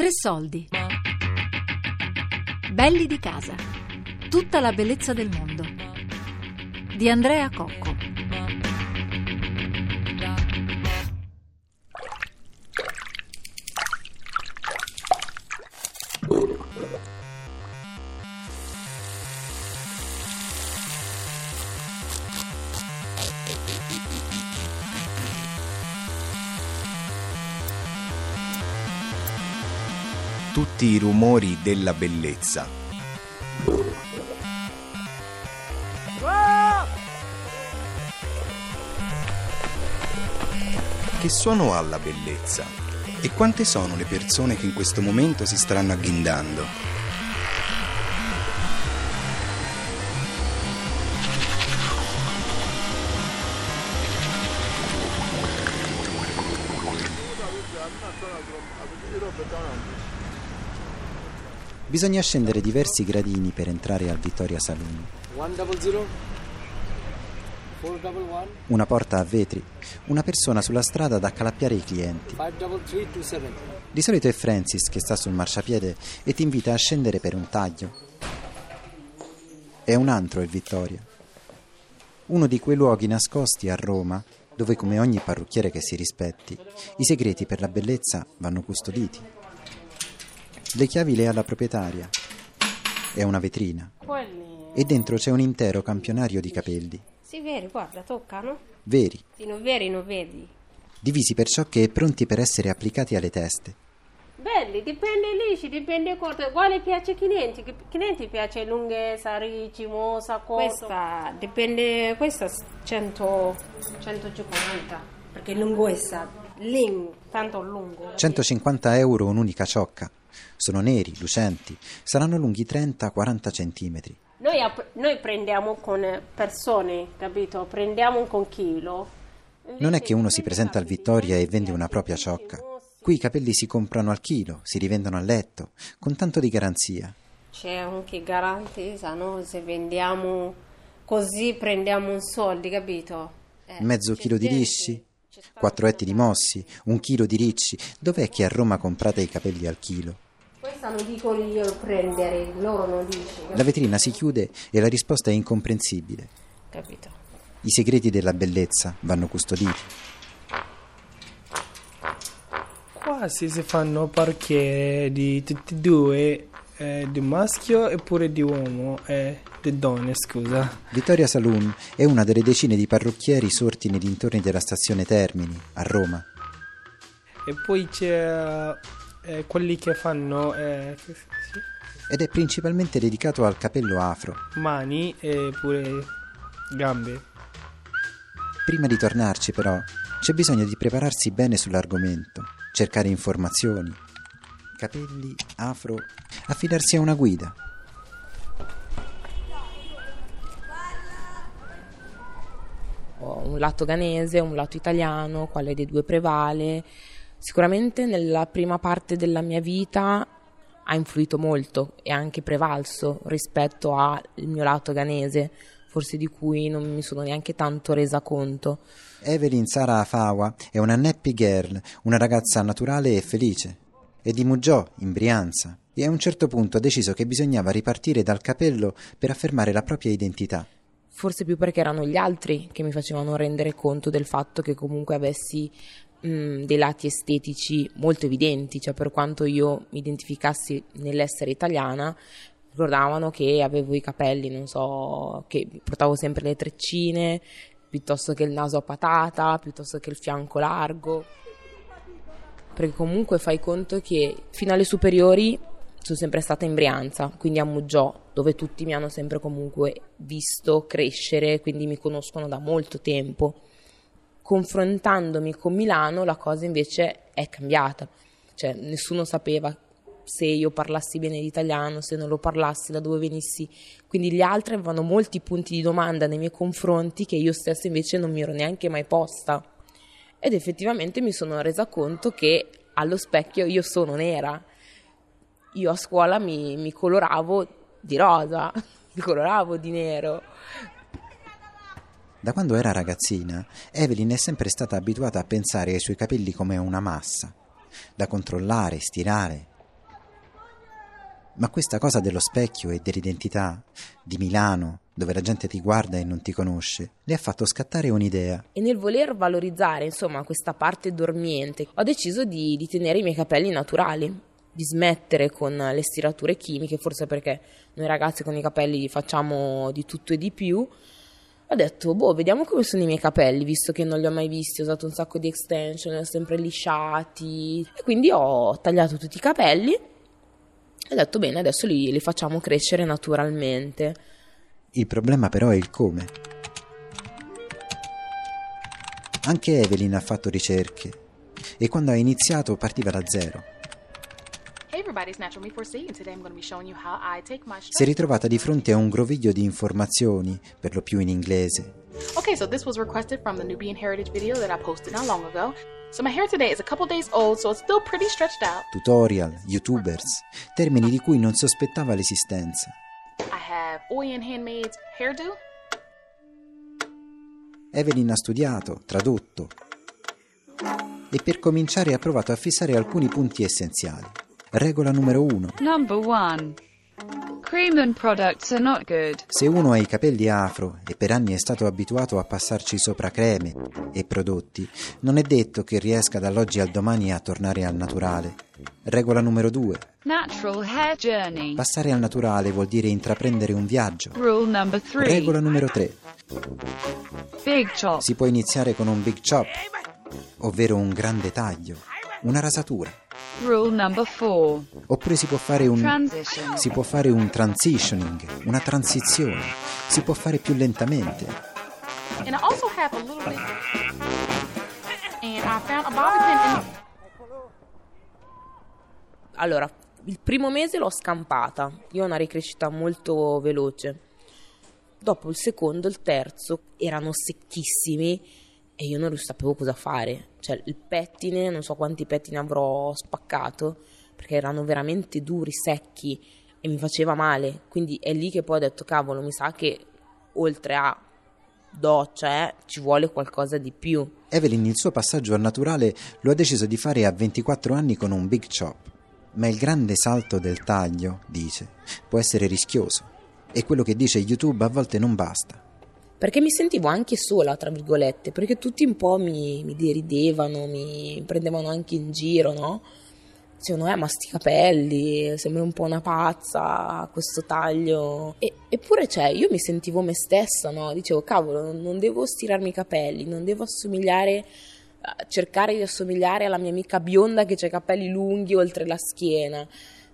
Tre soldi. Belli di casa. Tutta la bellezza del mondo. Di Andrea Cocco. Tutti i rumori della bellezza. Che suono ha la bellezza? E quante sono le persone che in questo momento si staranno agghindando? Bisogna scendere diversi gradini per entrare al Vittoria Saloon. Una porta a vetri, una persona sulla strada ad accalappiare i clienti. Di solito è Francis che sta sul marciapiede e ti invita a scendere per un taglio. È un antro il Vittoria. Uno di quei luoghi nascosti a Roma dove, come ogni parrucchiere che si rispetti, i segreti per la bellezza vanno custoditi. Le chiavi le ha la proprietaria. È una vetrina. E dentro c'è un intero campionario di capelli. Sì, veri, guarda, toccano. Veri. Sì, non veri, non vedi. Divisi per ciocche e pronti per essere applicati alle teste. Belli, dipende lisci, dipende corto. Quale piace ai clienti? Chi clienti piace lunghezza, ricci, mossa, corto? Questa, dipende, questa 100, 150, perché lunghezza, ling, tanto lungo. 150 euro un'unica ciocca. Sono neri, lucenti, saranno lunghi 30-40 centimetri. Noi, noi, prendiamo con persone, capito? Prendiamo con chilo. Non è che uno si presenta al Vittoria e vende una propria ciocca. Qui i capelli si comprano al chilo, si rivendono a letto, con tanto di garanzia. C'è anche garanzia, no? Se vendiamo così prendiamo un soldi, capito? Eh, Mezzo chilo di lisci? Quattro etti di mossi? Un chilo di ricci? Dov'è che a Roma comprate i capelli al chilo? Questa non dico io prendere, loro non dicono. La vetrina si chiude e la risposta è incomprensibile. Capito. I segreti della bellezza vanno custoditi. Quasi si fanno parquet di tutti e due, eh, di maschio eppure di uomo, eh, di donne, scusa. Vittoria Saloon è una delle decine di parrucchieri sorti nei dintorni della stazione Termini, a Roma. E poi c'è eh, quelli che fanno... Eh, sì. Ed è principalmente dedicato al capello afro. Mani e pure gambe. Prima di tornarci però c'è bisogno di prepararsi bene sull'argomento, cercare informazioni, capelli afro, affidarsi a una guida. Lato ganese, un lato italiano, quale dei due prevale Sicuramente nella prima parte della mia vita ha influito molto e anche prevalso rispetto al mio lato ghanese, forse di cui non mi sono neanche tanto resa conto. Evelyn Sara Afawa è una nappy girl, una ragazza naturale e felice. È di Mugiò, in Brianza, e a un certo punto ha deciso che bisognava ripartire dal capello per affermare la propria identità. Forse più perché erano gli altri che mi facevano rendere conto del fatto che comunque avessi mh, mm, dei lati estetici molto evidenti, cioè per quanto io mi identificassi nell'essere italiana, ricordavano che avevo i capelli, non so, che portavo sempre le treccine, piuttosto che il naso a patata, piuttosto che il fianco largo. Perché comunque fai conto che fino alle superiori sono sempre stata in Brianza, quindi a Muggiò, dove tutti mi hanno sempre comunque visto crescere, quindi mi conoscono da molto tempo. Confrontandomi con Milano la cosa invece è cambiata, cioè nessuno sapeva se io parlassi bene l'italiano, se non lo parlassi, da dove venissi, quindi gli altri avevano molti punti di domanda nei miei confronti che io stessa invece non mi ero neanche mai posta. Ed effettivamente mi sono resa conto che allo specchio io sono nera, io a scuola mi, mi coloravo di rosa, mi coloravo di nero, da quando era ragazzina, Evelyn è sempre stata abituata a pensare ai suoi capelli come una massa, da controllare, stirare, Ma questa cosa dello specchio e dell'identità, di Milano, dove la gente ti guarda e non ti conosce, le ha fatto scattare un'idea. E nel voler valorizzare, insomma, questa parte dormiente, ho deciso di, di tenere i miei capelli naturali, di smettere con le stirature chimiche, forse perché noi ragazzi con i capelli facciamo di tutto e di più. Ho detto, boh, vediamo come sono i miei capelli, visto che non li ho mai visti, ho usato un sacco di extension, li ho sempre lisciati. E quindi ho tagliato tutti i capelli e ho detto, bene, adesso li, li facciamo crescere naturalmente. Il problema però è il come. Anche Evelyn ha fatto ricerche e quando ha iniziato partiva da zero. Si è ritrovata di fronte a un groviglio di informazioni, per lo più in inglese. Okay, so this was requested from the Nubian Heritage video that I posted not long ago. So my hair today is a couple days old, so it's still pretty stretched out. Tutorial, youtubers, termini di cui non sospettava l'esistenza. I have Oyen Handmaid's hairdo. Evelyn ha studiato, tradotto e per cominciare ha provato a fissare alcuni punti essenziali. Regola numero uno. Number one. Cream and products are not good. Se uno ha i capelli afro e per anni è stato abituato a passarci sopra creme e prodotti, non è detto che riesca dall'oggi al domani a tornare al naturale. Regola numero 2. Natural hair journey. Passare al naturale vuol dire intraprendere un viaggio. Rule number 3. Regola numero 3. Big chop. Si può iniziare con un big chop, ovvero un grande taglio, una rasatura. Rule number 4. Oppure si può fare un Transition. si può fare un transitioning, una transizione. Si può fare più lentamente. And I also have a little bit. And I found a bobby pin in Allora, il primo mese l'ho scampata, io ho una ricrescita molto veloce. Dopo il secondo, il terzo erano secchissimi e io non sapevo cosa fare. Cioè, il pettine, non so quanti pettini avrò spaccato, perché erano veramente duri, secchi e mi faceva male. Quindi è lì che poi ho detto, cavolo, mi sa che oltre a doccia eh, ci vuole qualcosa di più. Evelyn il suo passaggio al naturale lo ha deciso di fare a 24 anni con un big chop. Ma il grande salto del taglio, dice, può essere rischioso. E quello che dice YouTube a volte non basta. Perché mi sentivo anche sola, tra virgolette, perché tutti un po' mi, mi deridevano, mi prendevano anche in giro, no? Dicevano, eh, ma sti capelli, sembri un po' una pazza, questo taglio. E, eppure, cioè, io mi sentivo me stessa, no? Dicevo, cavolo, non, devo stirarmi i capelli, non devo assomigliare, cercare di assomigliare alla mia amica bionda che ha i capelli lunghi oltre la schiena.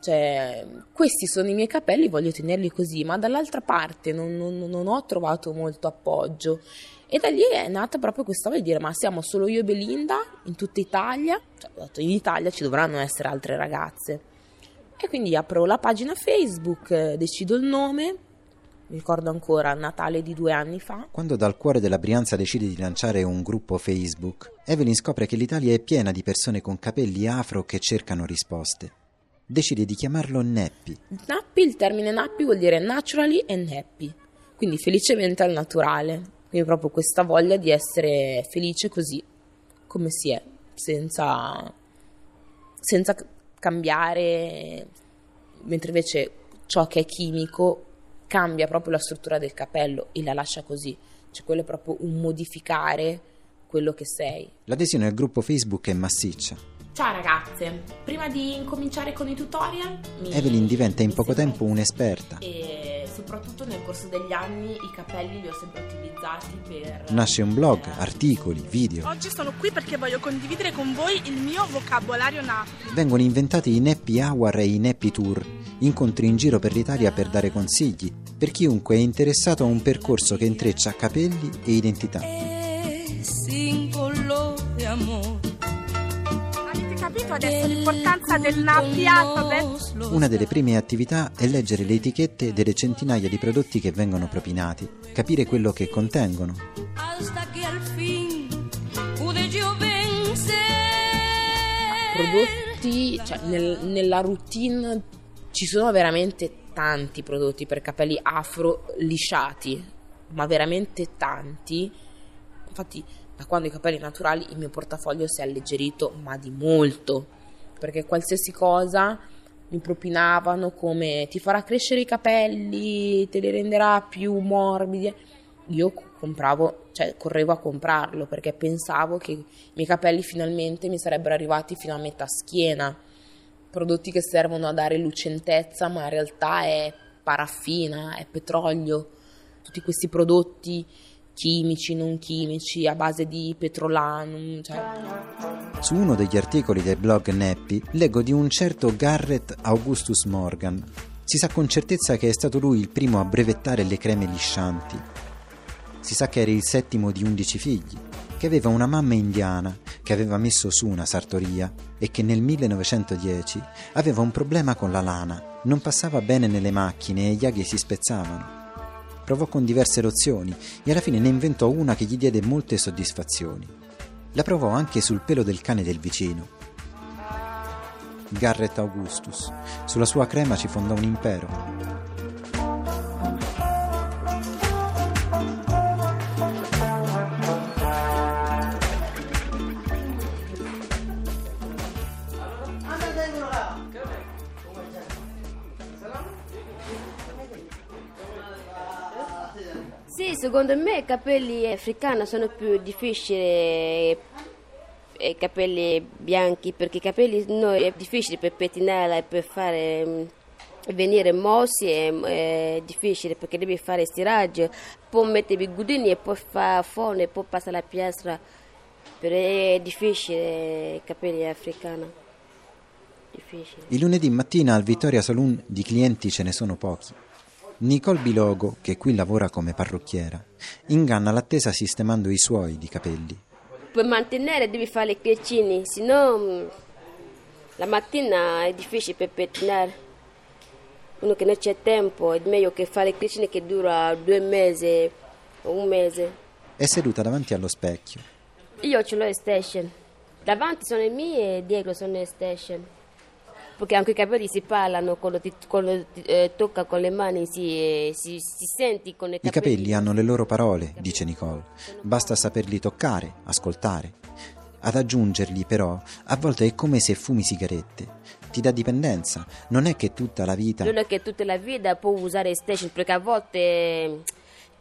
Cioè, questi sono i miei capelli, voglio tenerli così, ma dall'altra parte non, non- non ho trovato molto appoggio. E da lì è nata proprio questa voglia di dire: Ma siamo solo io e Belinda in tutta Italia? Cioè, in Italia ci dovranno essere altre ragazze. E quindi apro la pagina Facebook, decido il nome. Mi ricordo ancora Natale di due anni fa. Quando dal cuore della Brianza decide di lanciare un gruppo Facebook, Evelyn scopre che l'Italia è piena di persone con capelli afro che cercano risposte. Decide di chiamarlo Neppi. Nappi, il termine nappi vuol dire naturally and happy, quindi felicemente al naturale. Quindi proprio questa voglia di essere felice così, come si è, senza, senza cambiare, mentre invece ciò che è chimico cambia proprio la struttura del capello e la lascia così. Cioè quello è proprio un modificare quello che sei. L'adesione al gruppo Facebook è massiccia. Ciao ragazze, prima di incominciare con i tutorial, mi- Evelyn diventa in poco tempo un'esperta. e soprattutto nel corso degli anni i capelli li ho sempre utilizzati per Nasce un blog, articoli, video. Oggi sono qui perché voglio condividere con voi il mio vocabolario nappi. Vengono inventati i Neppi Hour e i Neppi Tour, incontri in giro per l'Italia per dare consigli per chiunque è interessato a un percorso che intreccia capelli e identità. Sin capito adesso l'importanza del alphabet? Una delle prime attività è leggere le etichette delle centinaia di prodotti che vengono propinati, capire quello che contengono. Prodotti, cioè nel- nella routine ci sono veramente tanti prodotti per capelli afro lisciati, ma veramente tanti. Infatti, da quando ho i capelli naturali il mio portafoglio si è alleggerito, ma di molto, perché qualsiasi cosa mi propinavano come ti farà crescere i capelli, te li renderà più morbidi. Io compravo, cioè correvo a comprarlo perché pensavo che i miei capelli finalmente mi sarebbero arrivati fino a metà schiena. Prodotti che servono a dare lucentezza, ma in realtà è paraffina, è petrolio. Tutti questi prodotti chimici, non chimici, a base di petrolanum. Cioè. Su uno degli articoli del blog Neppi leggo di un certo Garrett Augustus Morgan. Si sa con certezza che è stato lui il primo a brevettare le creme liscianti. Si sa che era il settimo di undici figli, che aveva una mamma indiana che aveva messo su una sartoria e che nel 1910 aveva un problema con la lana, non passava bene nelle macchine e gli aghi si spezzavano provò con diverse lozioni e alla fine ne inventò una che gli diede molte soddisfazioni. La provò anche sul pelo del cane del vicino. Garrett Augustus. Sulla sua crema ci fondò un impero. Secondo me i capelli africani sono più difficili i capelli bianchi perché i capelli noi è difficile per pettinare e per fare mm, venire mossi è, è, difficile perché devi fare stiraggio poi mettere i bigudini e poi fare forno e poi passare la piastra però è difficile i capelli africani difficile. il lunedì mattina al Vittoria Saloon di clienti ce ne sono pochi Nicole Bilogo, che qui lavora come parrucchiera, inganna l'attesa sistemando i suoi di capelli. Per mantenere devi fare i crecini, se no mm, la mattina è difficile per pettinare. Uno che non c'è tempo, è meglio che fare i crecini che dura due mesi o un mese. È seduta davanti allo specchio. Io ce l'ho station. Davanti sono i miei e dietro sono in station perché anche i capelli si parlano quando ti, quando ti eh, tocca con le mani si, si, si senti con i capelli. I capelli hanno le loro parole, dice Nicole. Basta saperli toccare, ascoltare. Ad aggiungerli, però, a volte è come se fumi sigarette. Ti dà dipendenza. Non è che tutta la vita. Non è che tutta la vita puoi usare station, perché a volte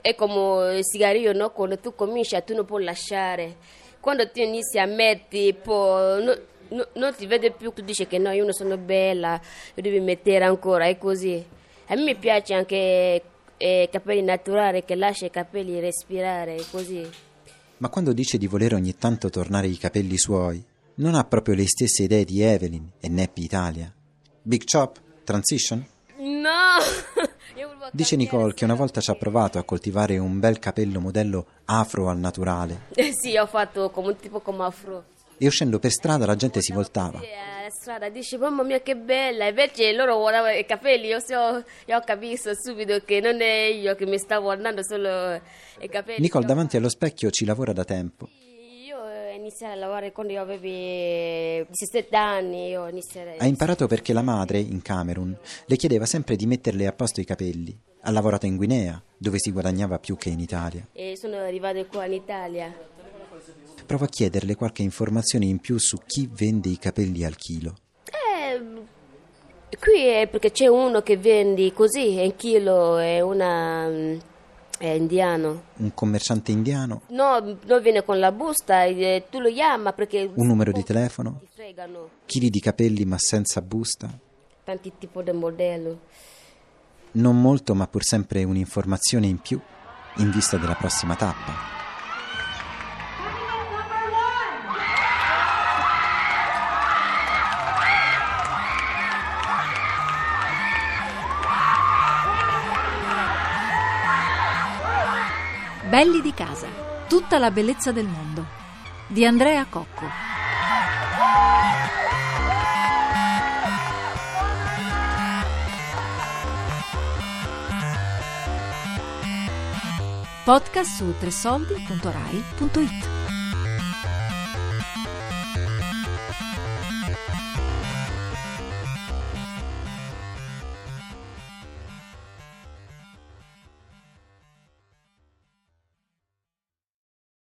è come il sigario, no? Quando tu cominci, tu non puoi lasciare. Quando tu inizi a mettere, poi. No, no, non ti vede più, tu dici che no, io non sono bella, io devi mettere ancora, è così. A me piace anche eh, capelli naturali che lascia i capelli respirare, è così. Ma quando dice di volere ogni tanto tornare i capelli suoi, non ha proprio le stesse idee di Evelyn e Neppi Italia. Big Chop? Transition? No! Dice Nicole che una volta ci ha provato a coltivare un bel capello modello afro al naturale. Eh sì, ho fatto come, tipo come afro e uscendo per strada la gente si voltava. La strada dice mamma mia che bella, invece loro guardavano i capelli, io, so, io ho capito subito che non è io che mi stavo guardando solo i capelli. Nicole davanti allo specchio ci lavora da tempo. Io ho iniziato a lavorare quando io avevo 17 anni. Io iniziare... Ha imparato perché la madre, in Camerun, le chiedeva sempre di metterle a posto i capelli. Ha lavorato in Guinea, dove si guadagnava più che in Italia. E sono arrivata qua in Italia provo a chiederle qualche informazione in più su chi vende i capelli al chilo. Eh, qui è perché c'è uno che vende così, il chilo è una... Mm, è indiano. Un commerciante indiano? No, non viene con la busta, tu lo chiama perché... Un numero di telefono? Chili di capelli ma senza busta? Tanti tipi di modello. Non molto, ma pur sempre un'informazione in più in vista della prossima tappa. Belli di casa, tutta la bellezza del mondo, di Andrea Cocco. Podcast su tresoldi.rai.it